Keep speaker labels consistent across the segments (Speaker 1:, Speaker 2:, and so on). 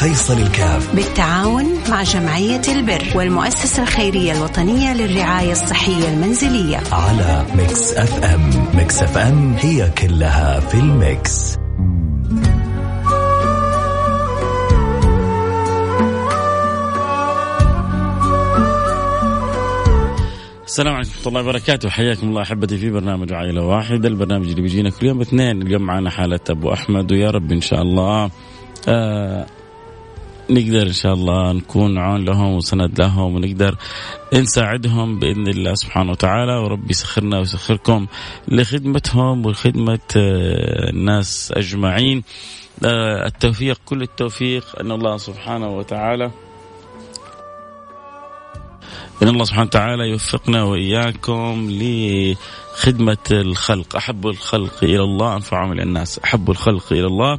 Speaker 1: فيصل الكاف.
Speaker 2: بالتعاون مع جمعية البر والمؤسسة الخيرية الوطنية للرعاية الصحية المنزلية.
Speaker 1: على Mix FM. Mix FM هي كلها في ال mix.
Speaker 3: السلام عليكم ورحمة الله وبركاته. حياكم الله أحبتي في برنامج عائلة واحدة. البرنامج اللي بيجينا كل يوم اثنين. اليوم معنا حالة أبو أحمد ويا رب إن شاء الله. آه نقدر إن شاء الله نكون عون لهم وسند لهم ونقدر نساعدهم بإذن الله سبحانه وتعالى. ورب يسخرنا ويسخركم لخدمتهم وخدمة آه الناس أجمعين. آه التوفيق كل التوفيق. أن الله سبحانه وتعالى إن الله سبحانه وتعالى يوفقنا وإياكم لخدمة الخلق، أحب الخلق إلى الله انفعهم إلى الناس، أحب الخلق إلى الله.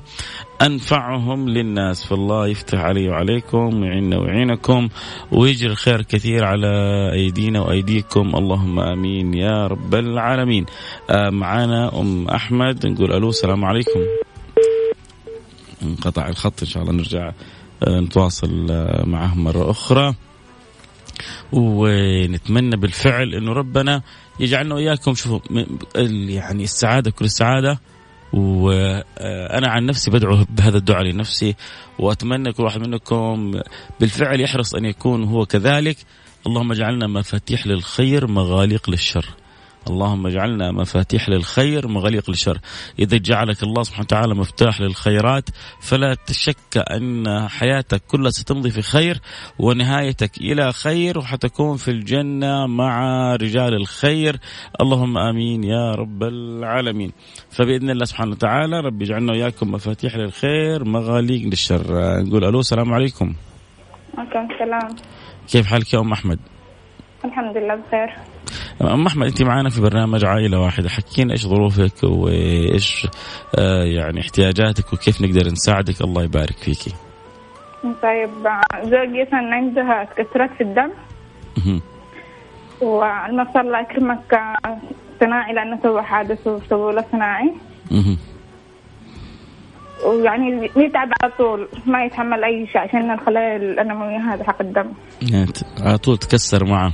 Speaker 3: أنفعهم للناس، فالله يفتح علي وعليكم ويعيننا ويعينكم ويجري الخير كثير على أيدينا وأيديكم، اللهم آمين يا رب العالمين. آه معانا أم أحمد نقول ألو السلام عليكم. انقطع الخط إن شاء الله نرجع آه نتواصل آه معهم مرة أخرى. ونتمنى بالفعل إنه ربنا يجعلنا وإياكم شوفوا يعني السعادة كل السعادة وأنا عن نفسي بدعو بهذا الدعاء لنفسي وأتمنى كل واحد منكم بالفعل يحرص أن يكون هو كذلك. اللهم اجعلنا مفاتيح للخير مغاليق للشر. اللهم اجعلنا مفاتيح للخير مغليق للشر. إذا جعلك الله سبحانه وتعالى مفتاح للخيرات فلا تشك أن حياتك كلها ستمضي في خير ونهايتك إلى خير وحتكون في الجنة مع رجال الخير. اللهم آمين يا رب العالمين. فبإذن الله سبحانه وتعالى رب يجعلنا وإياكم مفاتيح للخير مغاليق للشر. نقول ألو السلام عليكم.
Speaker 4: وعليكم السلام.
Speaker 3: كيف حالك يا أم أحمد؟
Speaker 4: الحمد لله بخير.
Speaker 3: أم أحمد انت معنا في برنامج عائلة واحدة. حكينا إيش ظروفك وإيش آه يعني احتياجاتك وكيف نقدر نساعدك. الله يبارك فيكي
Speaker 4: طيب زوجي كان عندها تكسرات في الدم. والمفصل الله يكرمك صناعي لأنه سوى حادث وسووا له صناعي. ويعني يتعب على طول ما يتحمل أي شيء عشان الخلايا الانمويه هذا حق الدم.
Speaker 3: على طول تكسر معه.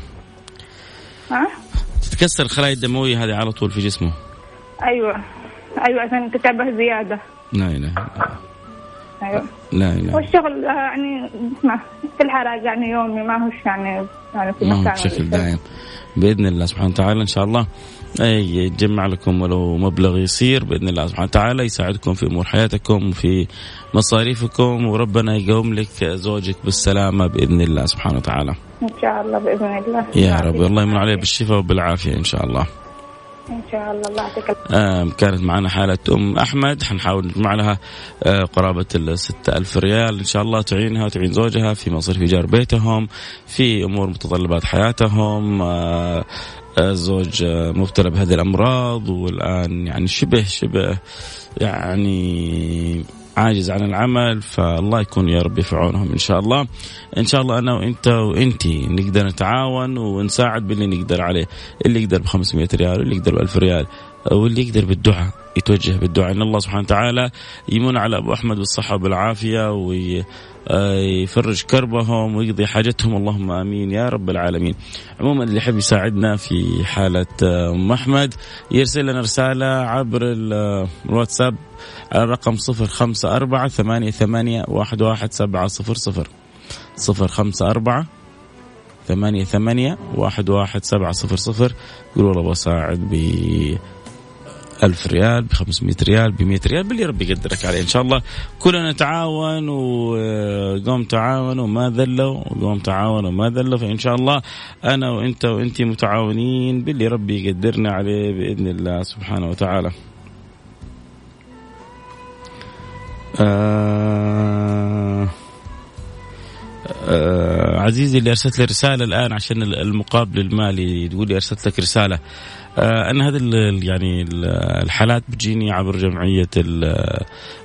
Speaker 4: ها؟
Speaker 3: تتكسر الخلايا الدموية هذه على طول في جسمه.
Speaker 4: أيوه. أيوه عشان تتعبه زيادة.
Speaker 3: لا إله.
Speaker 4: أيوه.
Speaker 3: لا إله.
Speaker 4: والشغل يعني اسمه في الحرق يعني يومي ما هوش يعني يعني في
Speaker 3: ما هو
Speaker 4: مكان
Speaker 3: بشكل دائم. بإذن الله سبحانه وتعالى إن شاء الله يجمع لكم ولو مبلغ يصير بإذن الله سبحانه وتعالى يساعدكم في أمور حياتكم وفي مصاريفكم وربنا يقوم لك زوجك بالسلامة بإذن الله سبحانه وتعالى.
Speaker 4: إن شاء الله بإذن الله.
Speaker 3: يا رب. الله يمن عليه بالشفاء وبالعافية إن شاء الله.
Speaker 4: إن شاء الله. الله يعطيك
Speaker 3: آه كانت معنا حالة أم أحمد. حنحاول نجمع لها آه قرابة الستة ألف ريال. إن شاء الله تعينها وتعين زوجها في مصاريف إيجار بيتهم في أمور متطلبات حياتهم. آه الزوج مبتلى بهذه الأمراض والآن يعني شبه شبه يعني عاجز عن العمل فالله يكون يا رب في عونهم إن شاء الله. إن شاء الله أنا وإنت وانتي نقدر نتعاون ونساعد باللي نقدر عليه. اللي يقدر ب 500 ريال واللي يقدر ب 1000 ريال. واللي يقدر بالدعاء يتوجه بالدعاء. إن الله سبحانه وتعالى يمن على أبو أحمد بالصحة وبالعافيه وي يفرج كربهم ويقضي حاجتهم. اللهم آمين يا رب العالمين. عموما اللي يحب يساعدنا في حالة أم أحمد يرسل لنا رسالة عبر الواتساب على الرقم 054 ثمانية ثمانية واحد واحد سبعة صفر صفر. صفر خمسة أربعة ثمانية ثمانية واحد واحد سبعة صفر صفر. يقول والله بساعد ب ألف ريال ب 500 ريال ب 100 ريال باللي ربي يقدرك عليه. إن شاء الله كلنا نتعاون وقوم تعاونوا وما ذلوا وقوم تعاونوا وما ذلوا. فإن شاء الله أنا وأنت وأنت متعاونين باللي ربي يقدرنا عليه بإذن الله سبحانه وتعالى. آه آه عزيزي اللي أرسلت لي رسالة الآن عشان المقابل المالي تقول لي أرسلت لك رسالة. آه أن هذه يعني الحالات بتجيني عبر جمعية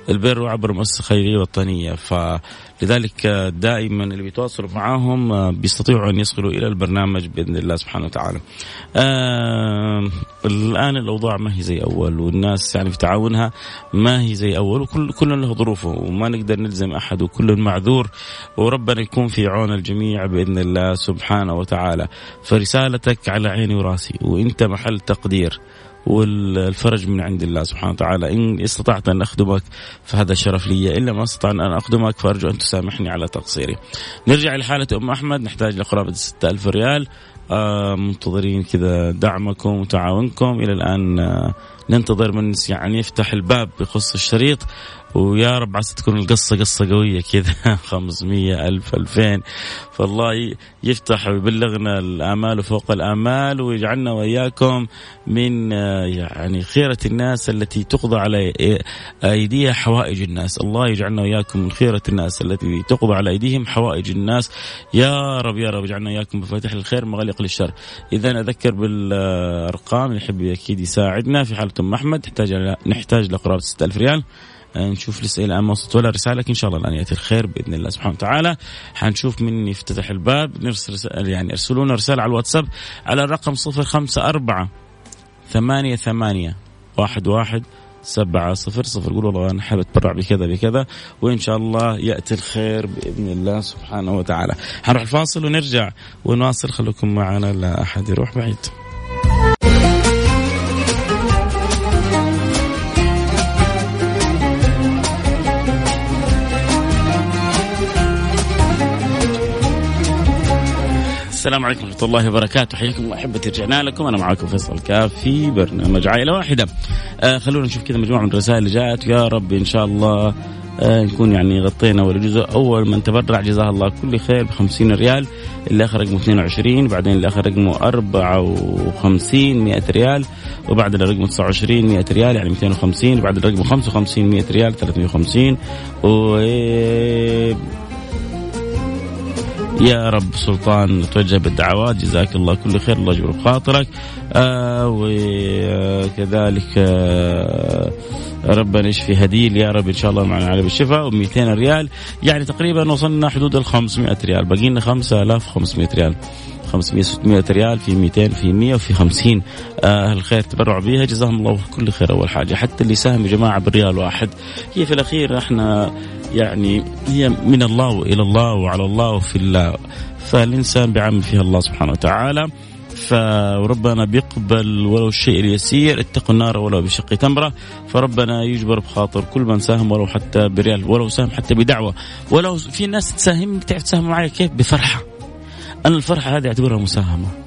Speaker 3: البر وعبر مؤسسة خيرية وطنية. فلذلك دائما اللي بيتواصلوا معاهم بيستطيعوا أن يصلوا إلى البرنامج بإذن الله سبحانه وتعالى. آه الآن الأوضاع ما هي زي أول والناس يعني في تعاونها ما هي زي أول وكل كل له ظروفه وما نقدر نلزم أحد وكل معذور وربنا يكون في عون الجميع بإذن الله سبحانه وتعالى. فرسالتك على عيني وراسي وإنت محل تقدير. والفرج من عند الله سبحانه وتعالى. إن استطعت أن أخدمك فهذا شرف لي إلا ما استطعنا أن أخدمك فأرجو أن تسامحني على تقصيري. نرجع لحالة أم أحمد نحتاج لقرابة 6000 ريال. منتظرين كذا دعمكم وتعاونكم. إلى الآن آه ننتظر من يعني يفتح الباب بخص الشريط. ويا رب عسى تكون القصة قصة قوية كذا. 500 ألف 2000 فالله يفتح ويبلغنا الآمال فوق الآمال ويجعلنا وإياكم من آه، يعني خيرة الناس التي تقضى على أيديها حوائج الناس. الله يجعلنا وإياكم من خيرة الناس التي تقضى على أيديهم حوائج الناس. يا رب يا رب اجعلنا وإياكم مفاتيح الخير مغلق للشر. إذا أذكر بالأرقام اللي يحب أكيد يساعدنا في حالة أم أحمد. نحتاج نحتاج لقرابة 6000 ريال. نشوف لسه الان ما وصلت ولا رسالة لكن إن شاء الله الآن يأتي الخير بإذن الله سبحانه وتعالى. حنشوف من يفتتح الباب. نرسل يعني ارسلوا لنا رسالة على الواتساب على الرقم 054 ثمانية ثمانية واحد واحد سبعة صفر صفر. قولوا والله أنا حابب أتبرع بكذا بكذا. وإن شاء الله يأتي الخير بإذن الله سبحانه وتعالى. حنروح الفاصل ونرجع ونواصل. خليكم معنا لا أحد يروح بعيد. السلام عليكم ورحمة الله وبركاته. حياكم الله أحبتي رجعنا لكم. أنا معاكم فيصل كاف في برنامج عائلة واحدة. آه خلونا نشوف كذا مجموعة من الرسائل اللي جاءت. يا رب إن شاء الله آه نكون يعني غطينا ولا جزء أول من تبرع. جزاه الله كل خير ب 50 ريال. اللي آخر رقمه 22 بعدين اللي آخر رقمه 54 100 ريال. وبعد الرقم 29 100 ريال يعني 250 بعد الرقم 55 100 ريال 350 و يا رب سلطان توجه بالدعوات جزاك الله كل خير الله يجبر بخاطرك آه وكذلك آه ربنا يشفي هديل يا رب إن شاء الله معنا على بالشفاء و200 ريال. يعني تقريبا وصلنا حدود ال 500 ريال. باقي لنا 5500 ريال. 500 600 ريال في 200 في 100 وفي 50 آه، أهل الخير تبرعوا بها جزاهم الله كل خير أول حاجة. حتى اللي ساهم يا جماعة بالريال واحد. هي في الأخير إحنا يعني هي من الله والى الله وعلى الله وفي الله. فالإنسان بيعمل فيها الله سبحانه وتعالى. فربنا بيقبل ولو الشيء اليسير اتقوا النار ولو بشق تمرة. فربنا يجبر بخاطر كل من ساهم ولو حتى بريال ولو ساهم حتى بدعوة. ولو في ناس تساهم تعرف تساهم معي كيف؟ بفرحة. أنا الفرحة هذه أعتبرها مساهمة.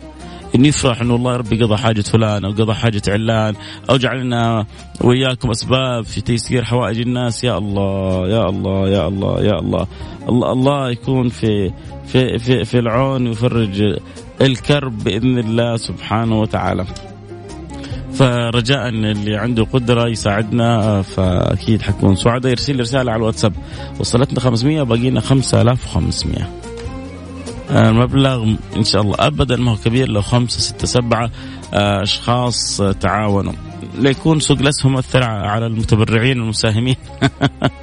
Speaker 3: انه يفرح إنه الله ربي قضى حاجة فلان أو قضى حاجة علان أو جعلنا وياكم أسباب في تيسير حوائج الناس. يا الله يا الله يا الله يا الله. الله, الله يكون في في في, في العون ويفرج الكرب بإذن الله سبحانه وتعالى. فرجاء اللي عنده قدرة يساعدنا فأكيد حكون سعداء. يرسل رسالة على الواتساب. وصلتنا 500 باقي لنا 5500 المبلغ إن شاء الله ابدا ما هو كبير لو خمسة ستة سبعة آه، أشخاص تعاونوا. ليكون سوق الاسهم أثر على المتبرعين المساهمين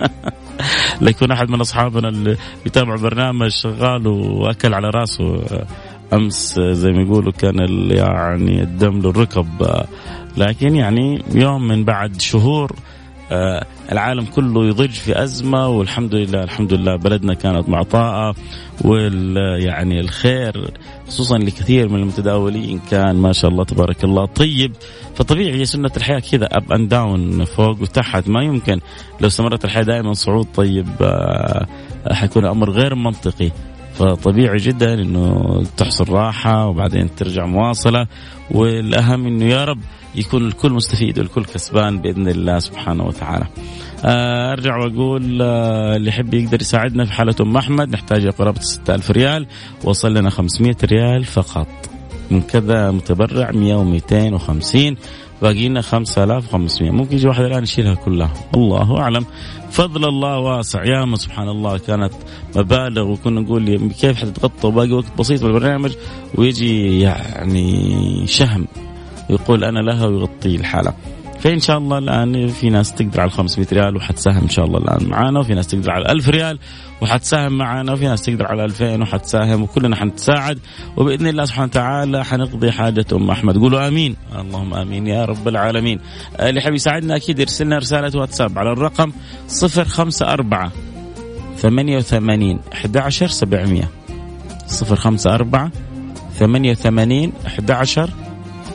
Speaker 3: ليكون أحد من أصحابنا اللي يتابع برنامج شغال وأكل على راسه. أمس زي ما يقولوا كان يعني الدم للركب. لكن يعني يوم من بعد شهور آه، العالم كله يضج في أزمة والحمد لله الحمد لله بلدنا كانت معطاءه وال يعني الخير خصوصا لكثير من المتداولين كان ما شاء الله تبارك الله طيب. فطبيعي هي سنة الحياة كذا up and down فوق وتحت. ما يمكن لو استمرت الحياة دائما صعود طيب آه، حيكون أمر غير منطقي. فطبيعي جدا إنه تحصل راحة وبعدين ترجع مواصلة والأهم إنه يا رب يكون الكل مستفيد والكل كسبان بإذن الله سبحانه وتعالى. آه، أرجع وأقول آه، اللي يحب يقدر يساعدنا في حالة أم أحمد نحتاج قرابة 6000 ريال وصل لنا 500 ريال فقط. من كذا متبرع 100 و250 باقي لنا 5500 ممكن يجي واحد الآن يشيلها كلها. الله أعلم. فضل الله واسع. يا سبحان الله كانت مبالغ وكنا نقول كيف حتتغطى وباقي وقت بسيط بالبرنامج ويجي يعني شهم ويقول أنا لها ويغطي الحالة. فإن شاء الله الآن في ناس تقدر على 500 ريال وحتساهم إن شاء الله الآن معانا وفي ناس تقدر على 1000 ريال وحتساهم معنا وفي ناس تقدر على 2000 وحتساهم وكلنا حنتساعد وبإذن الله سبحانه وتعالى حنقضي حاجة أم أحمد. قولوا آمين. اللهم آمين يا رب العالمين. اللي حبي يساعدنا أكيد يرسل لنا رسالة واتساب على الرقم 054 88 11 700 054 88 11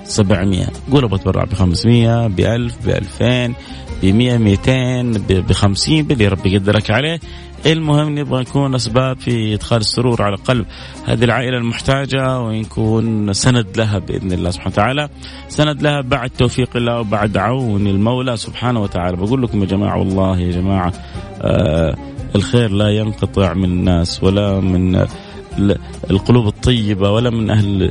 Speaker 3: 700 قولوا بتبرع ب 500 ب 1000 ب 2000 ب 100 200 ب 50 باللي ربي يقدرك عليه. المهم نبغى نكون أسباب في إدخال السرور على قلب هذه العائلة المحتاجة ونكون سند لها بإذن الله سبحانه وتعالى. سند لها بعد توفيق الله وبعد عون المولى سبحانه وتعالى. بقول لكم يا جماعة والله يا جماعة آه الخير لا ينقطع من الناس ولا من القلوب الطيبة ولا من أهل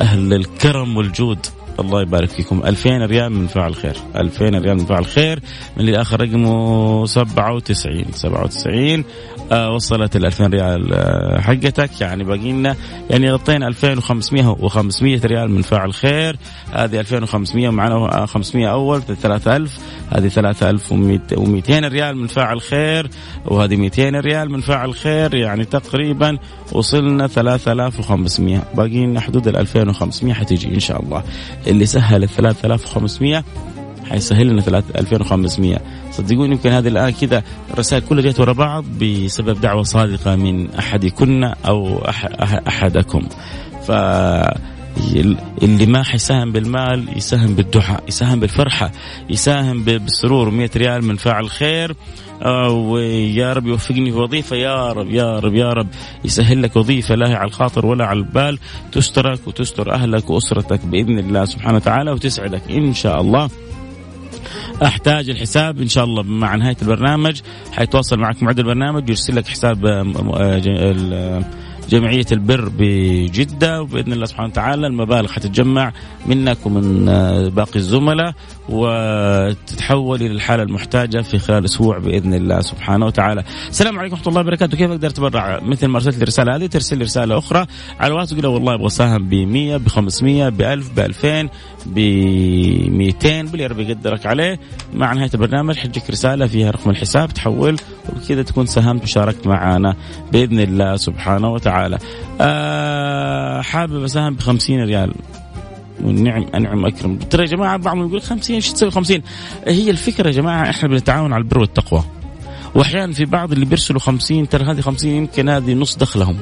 Speaker 3: أهل الكرم والجود. الله يبارك فيكم. 2000 ريال من فاعل خير. 2000 ريال من فاعل خير. من اللي اخر رقمه 97 97 آه وصلت ال 2000 ريال آه حقتك. يعني باقي لنا يعني غطينا 2500 و500 ريال من فاعل خير. هذه 2500 ومعنا 500 أول 3000 هذه 3200 ريال من فاعل خير وهذه 200 ريال من فاعل خير يعني تقريبا وصلنا 3500 باقي لنا حدود ال 2500 حتيجي إن شاء الله. اللي سهل ال 3500 حيسهل لنا 2500 صدقوني يمكن هذه الآن كذا الرسائل كلها جت ورا بعض بسبب دعوة صادقة من أحدكن أو أحدكم. ف اللي ما حيساهم بالمال يساهم بالدعاء يساهم بالفرحة يساهم بالسرور 100 ريال من فاعل خير. آه، ويا رب يوفقني في وظيفة. يا رب يا رب يا رب. يسهل لك وظيفة لا هي على الخاطر ولا على البال. تسترك وتستر أهلك وأسرتك بإذن الله سبحانه وتعالى وتسعدك إن شاء الله. أحتاج الحساب إن شاء الله مع نهاية البرنامج. حيتواصل معك معد البرنامج ويرسل لك حساب آه، جمعية البر بجدة وبإذن الله سبحانه وتعالى المبالغ حتتجمع منك ومن آه، باقي الزملاء وتتحول إلى الحالة المحتاجة في خلال أسبوع بإذن الله سبحانه وتعالى. السلام عليكم ورحمة الله وبركاته. كيف أقدر أتبرع مثل ما أرسلت لي الرسالة هذه؟ ترسل لي رسالة أخرى على الواتس تقول والله أبغى أساهم ب 100 ب 500 ب 1000 ب 2000 ب 200 باللي ربي يقدرك عليه. مع نهاية البرنامج حتجيك رسالة فيها رقم الحساب تحول وبكذا تكون ساهمت وشاركت معنا بإذن الله سبحانه وتعالى. تعالى. آه حابب أساهم ب 50 ريال. والنعم أنعم أكرم. ترى يا جماعة بعضهم يقول 50 إيش تسوي 50 هي الفكرة يا جماعة إحنا بنتعاون على البر والتقوى. وأحيانا في بعض اللي بيرسلوا 50 ترى هذه 50 يمكن هذه نص دخلهم.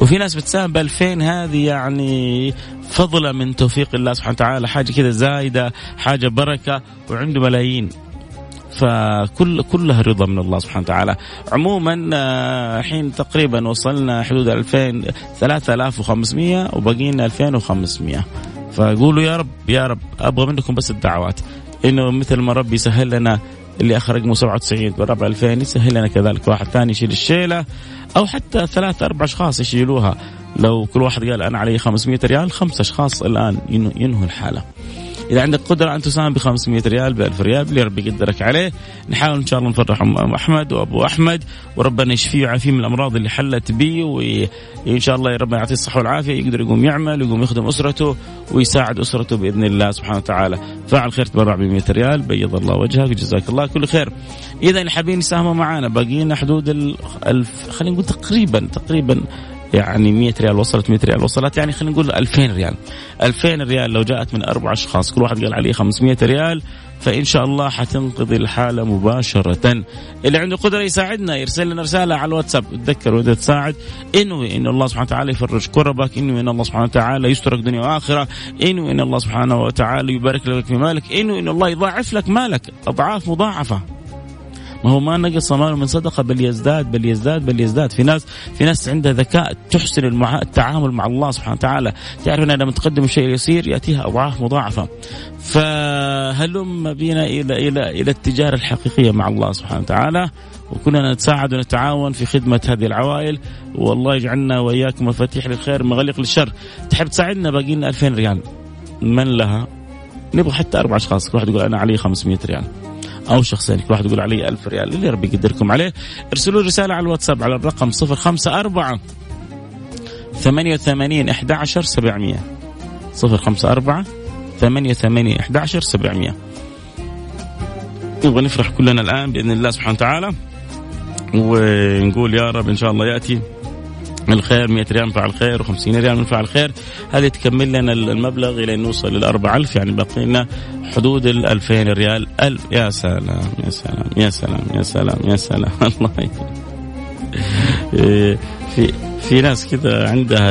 Speaker 3: وفي ناس بتساهم ب 2000 هذه يعني فضلا من توفيق الله سبحانه وتعالى. حاجة كذا زايدة حاجة بركة وعنده ملايين. فكل كلها رضا من الله سبحانه وتعالى. عموما آه، الحين تقريبا وصلنا حدود 2000 3500 وبقينا 2500 فقولوا يا رب يا رب أبغى منكم بس الدعوات. إنه مثل ما ربي يسهل لنا اللي أخر رقمه 97 بربع 2000 يسهل لنا كذلك. واحد ثاني يشيل الشيلة أو حتى ثلاث أربع أشخاص يشيلوها. لو كل واحد قال أنا علي 500 ريال خمسة أشخاص الآن ينهوا الحالة. إذا عندك قدرة ان تساهم ب 500 ريال ب 1000 ريال اللي ربي يقدرك عليه نحاول إن شاء الله نفرح ام أحمد وأبو أحمد وربنا يشفيه ويعافيه من الأمراض اللي حلت به وإن شاء الله ربنا يعطيه الصحة والعافية يقدر يقوم يعمل ويقوم يخدم أسرته ويساعد أسرته بإذن الله سبحانه وتعالى. فاعل خير تبرع ب 100 ريال بيض الله وجهك وجزاك الله كل خير. إذا اللي حابين يساهموا معنا باقي لنا حدود ال خلينا نقول تقريبا تقريبا يعني 100 ريال وصلت 100 ريال. وصلت يعني خلينا نقول 2000 ريال. 2000 ريال لو جاءت من أربع أشخاص كل واحد قال عليه 500 ريال فإن شاء الله حتنقذي الحالة مباشرة. اللي عنده قدرة يساعدنا يرسل لنا رسالة على الواتساب. تذكر وإذا تساعد انوي ان الله سبحانه وتعالى يفرج كربك انوي ان الله سبحانه وتعالى يسترك دنيا وآخرة انوي ان الله سبحانه وتعالى يبارك لك في مالك انوي ان الله يضاعف لك مالك. أضعاف مضاعفة. ما هو ما نقص ماله من صدقة بل يزداد بل يزداد بل يزداد. في ناس في ناس عندها ذكاء تحسن المع... التعامل مع الله سبحانه وتعالى. تعرف انها لما تقدم شيء يسير يأتيها أضعاف مضاعفة. فهلم بنا إلى إلى إلى التجارة الحقيقية مع الله سبحانه وتعالى. وكلنا نتساعد ونتعاون في خدمة هذه العوائل. والله يجعلنا وإياكم مفاتيح للخير مغلق للشر. تحب تساعدنا باقي لنا 2000 ريال؟ من لها؟ نبغى حتى أربع أشخاص. كل واحد يقول أنا علي 500 ريال. أو شخصين كل واحد يقول علي ألف ريال. اللي ربي يقدركم عليه. ارسلوا رسالة على الواتساب على الرقم 054 88 11 700 054 ثمانية ثمانية 11 700 نبغى نفرح كلنا الآن بإذن الله سبحانه وتعالى. ونقول يا رب إن شاء الله يأتي الخير 100 ريال من فعل خير و50 ريال من فعل خير. هذه تكمل لنا المبلغ إلى أن نوصل لل 4000 يعني باقي لنا حدود ال 2000 ريال. ألف يا سلام يا سلام يا سلام يا سلام يا سلام. الله إيه، في في ناس كذا عندها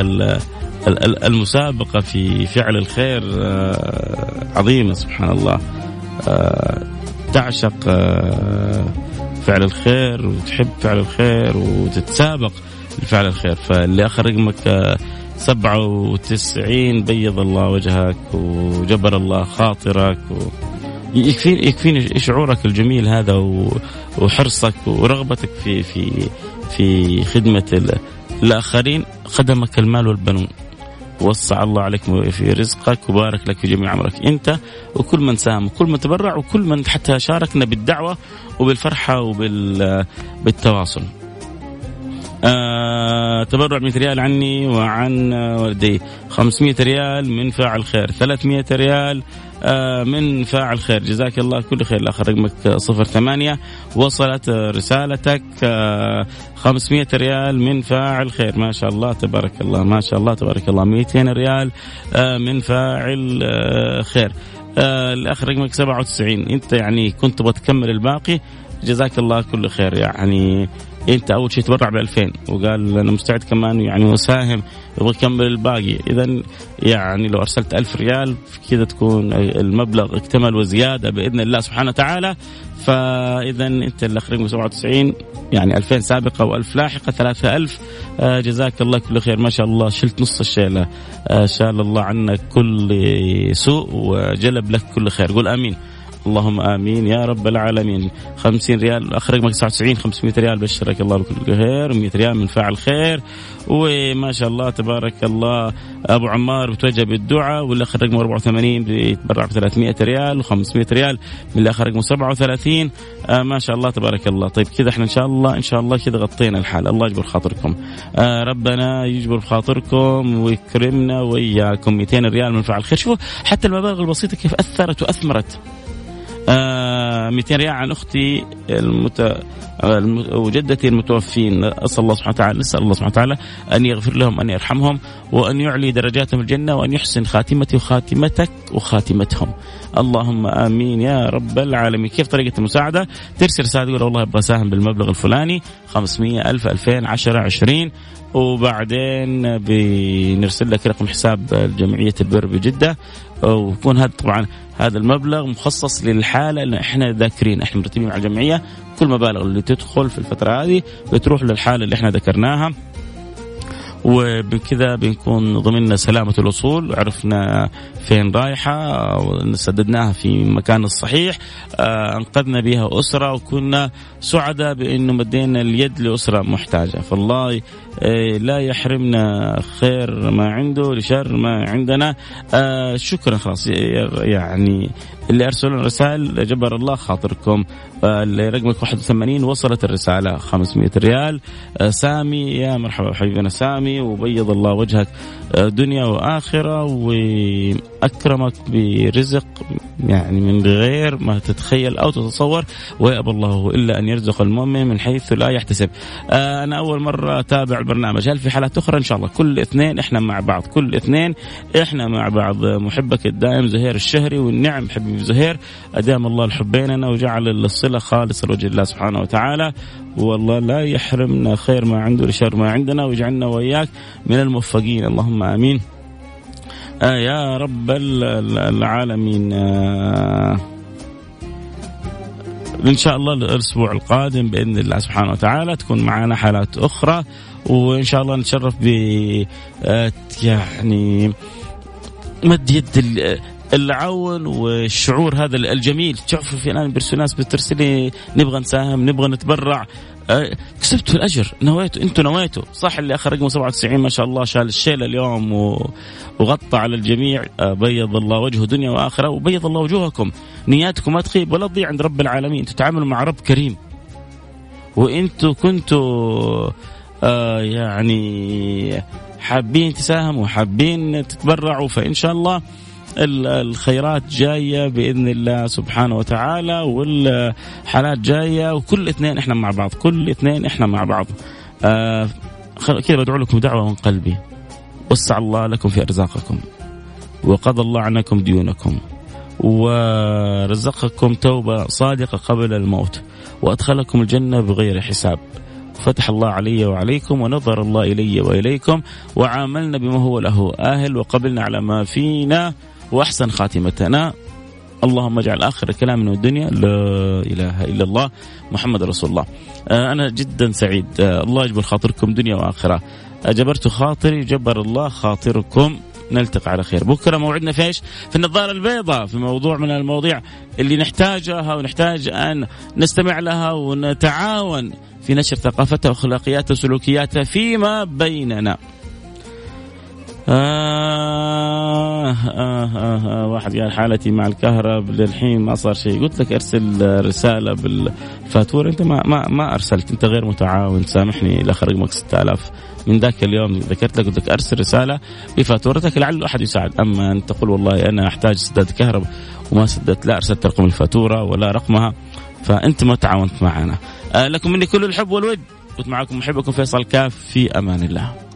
Speaker 3: المسابقة في فعل الخير آه، عظيمة سبحان الله. آه، تعشق آه، فعل الخير وتحب فعل الخير وتتسابق لفعل الخير. فاللي اخر رقمك 97 بيض الله وجهك وجبر الله خاطرك و... يكفيني يكفيني شعورك الجميل هذا وحرصك ورغبتك في في في خدمة الآخرين. خدمك المال والبنون. وسع الله عليك في رزقك وبارك لك في جميع عمرك. أنت وكل من ساهم وكل من تبرع وكل من حتى شاركنا بالدعوة وبالفرحة وبالتواصل آه تبرع 100 ريال عني وعن والدي 500 ريال من فاعل خير. 300 ريال آه من فاعل خير. جزاك الله كل خير. الآخر رقمك 08 وصلت رسالتك آه 500 ريال من فاعل خير. ما شاء الله تبارك الله ما شاء الله تبارك الله. 200 ريال آه من فاعل آه خير. آه الآخر رقمك 97 أنت يعني كنت تبغى تكمل الباقي. جزاك الله كل خير. يعني انت اول شيء تبرع ب 2000 وقال أنا مستعد كمان يعني اساهم يبغى يكمل الباقي. اذا يعني لو أرسلت 1000 ريال كذا تكون المبلغ اكتمل وزيادة بإذن الله سبحانه وتعالى. فاذا أنت اللي أخرج 97 يعني 2000 سابقة و1000 لاحقة 3000 آه جزاك الله كل خير. ما شاء الله. شلت نص الشيلة. آه شال الله عنك كل سوء وجلب لك كل خير. قول آمين. اللهم آمين. يا رب العالمين. 50 ريال اخر رقمك 99 500 ريال بشرك. الله بكل خير 100 ريال من فاعل خير. وما شاء الله تبارك الله. أبو عمار بتوجه بالدعاء والاخر رقمه 84 بيتبرع ب 300 ريال و500 ريال. من الآخر رقمه 37 آه ما شاء الله تبارك الله. طيب كذا إحنا إن شاء الله إن شاء الله كذا غطينا الحال. الله يجبر خاطركم. آه ربنا يجبر خاطركم ويكرمنا وإياكم. 200 ريال من فاعل خير. شوفوا حتى المبالغ البسيطة كيف أثرت وأثمرت. آه 200 ريال عن أختي المت... وجدتي المتوفين. أسأل الله سبحانه وتعالى نسأل الله سبحانه وتعالى أن يغفر لهم أن يرحمهم وأن يعلي درجاتهم الجنة وأن يحسن خاتمتي وخاتمتك وخاتمتهم. اللهم آمين يا رب العالمين. كيف طريقة المساعدة؟ ترسل رسالة تقول والله أبغى أساهم بالمبلغ الفلاني 500 1000 2000 10 20 وبعدين بنرسل لك رقم حساب جمعية البر بجدة. ويكون هذا طبعا هذا المبلغ مخصص للحالة اللي إحنا ذاكرين. إحنا مرتبين مع الجمعية كل مبالغ اللي تدخل في الفترة هذه بتروح للحالة اللي إحنا ذكرناها. وبكذا بنكون ضمننا سلامة الوصول وعرفنا فين رايحة سددناها في المكان الصحيح آه، أنقذنا بها أسرة وكنا سعداء بأنه مدينا اليد لأسرة محتاجة. فالله آه، لا يحرمنا خير ما عنده لشر ما عندنا. آه، شكرا خلاص يعني اللي ارسلوا رسائل جبر الله خاطركم. اللي رقمك 81 وصلت الرسالة 500 ريال. سامي يا مرحبا حبيبنا سامي وبيض الله وجهك دنيا وآخرة وأكرمك برزق يعني من غير ما تتخيل أو تتصور ويأبى الله إلا أن يرزق المؤمن من حيث لا يحتسب. أنا أول مرة أتابع البرنامج، هل في حالات أخرى؟ إن شاء الله. كل اثنين إحنا مع بعض، كل اثنين إحنا مع بعض. محبك الدائم زهير الشهري والنعم حبيبي زهير. أدام الله الحب بيننا وجعل الصلة خالصة لوجه الله سبحانه وتعالى. والله لا يحرمنا خير ما عنده لشر ما عندنا. ويجعلنا وإياك من الموفقين. اللهم آمين. آه يا رب العالمين آه إن شاء الله الأسبوع القادم بإذن الله سبحانه وتعالى تكون معنا حالات أخرى وإن شاء الله نتشرف ب آه، يعني مد يد العون والشعور هذا الجميل. تشوف في الان بيرسل ناس بترسلي نبغى نساهم نبغى نتبرع. كسبتوا الأجر نويتوا أنتم نويتوا. صح اللي آخر رقمه 97 ما شاء الله شال الشيلة اليوم وغطى على الجميع. أه، بيض الله وجهه دنيا وآخرة وبيض الله وجوهكم. نياتكم ما تخيب ولا تضيع عند رب العالمين. تتعاملوا مع رب كريم. وأنتم كنتوا آه يعني حابين تساهموا حابين تتبرعوا فإن شاء الله الخيرات جاية بإذن الله سبحانه وتعالى والحالات جاية وكل اثنين إحنا مع بعض كل اثنين إحنا مع بعض. آه كذا بدعو لكم دعوة من قلبي. وسع الله لكم في أرزاقكم وقضى الله عنكم ديونكم ورزقكم توبة صادقة قبل الموت وأدخلكم الجنة بغير حساب. فتح الله علي وعليكم ونظر الله إلي وإليكم وعاملنا بما هو له آهل وقبلنا على ما فينا. وأحسن خاتمتنا. اللهم اجعل آخر كلامنا الدنيا لا إله إلا الله محمد رسول الله. آه، أنا جدا سعيد. آه، الله يجبر خاطركم دنيا وآخرة. جبرت خاطري جبر الله خاطركم. نلتقي على خير. بكرة موعدنا في إيش؟ في النظارة البيضاء في موضوع من المواضيع اللي نحتاجها ونحتاج أن نستمع لها ونتعاون في نشر ثقافتها وأخلاقياتها وسلوكياتها فيما بيننا. آه آه آه آه واحد قال حالتي مع الكهرب للحين ما صار شيء. قلت لك ارسل رسالة بالفاتورة. انت ما ما ما ارسلت. انت غير متعاون. سامحني الاخ رقمك 6000 من ذاك اليوم ذكرت لك قلت لك أرسل رسالة بفاتورتك لعل أحد يساعد. أما أن تقول والله أنا أحتاج سداد كهرب وما سددت لا أرسلت رقم الفاتورة ولا رقمها فأنت ما تعاونت معنا. آه لكم مني كل الحب والود. كنت معكم محبكم فيصل كاف. في أمان الله.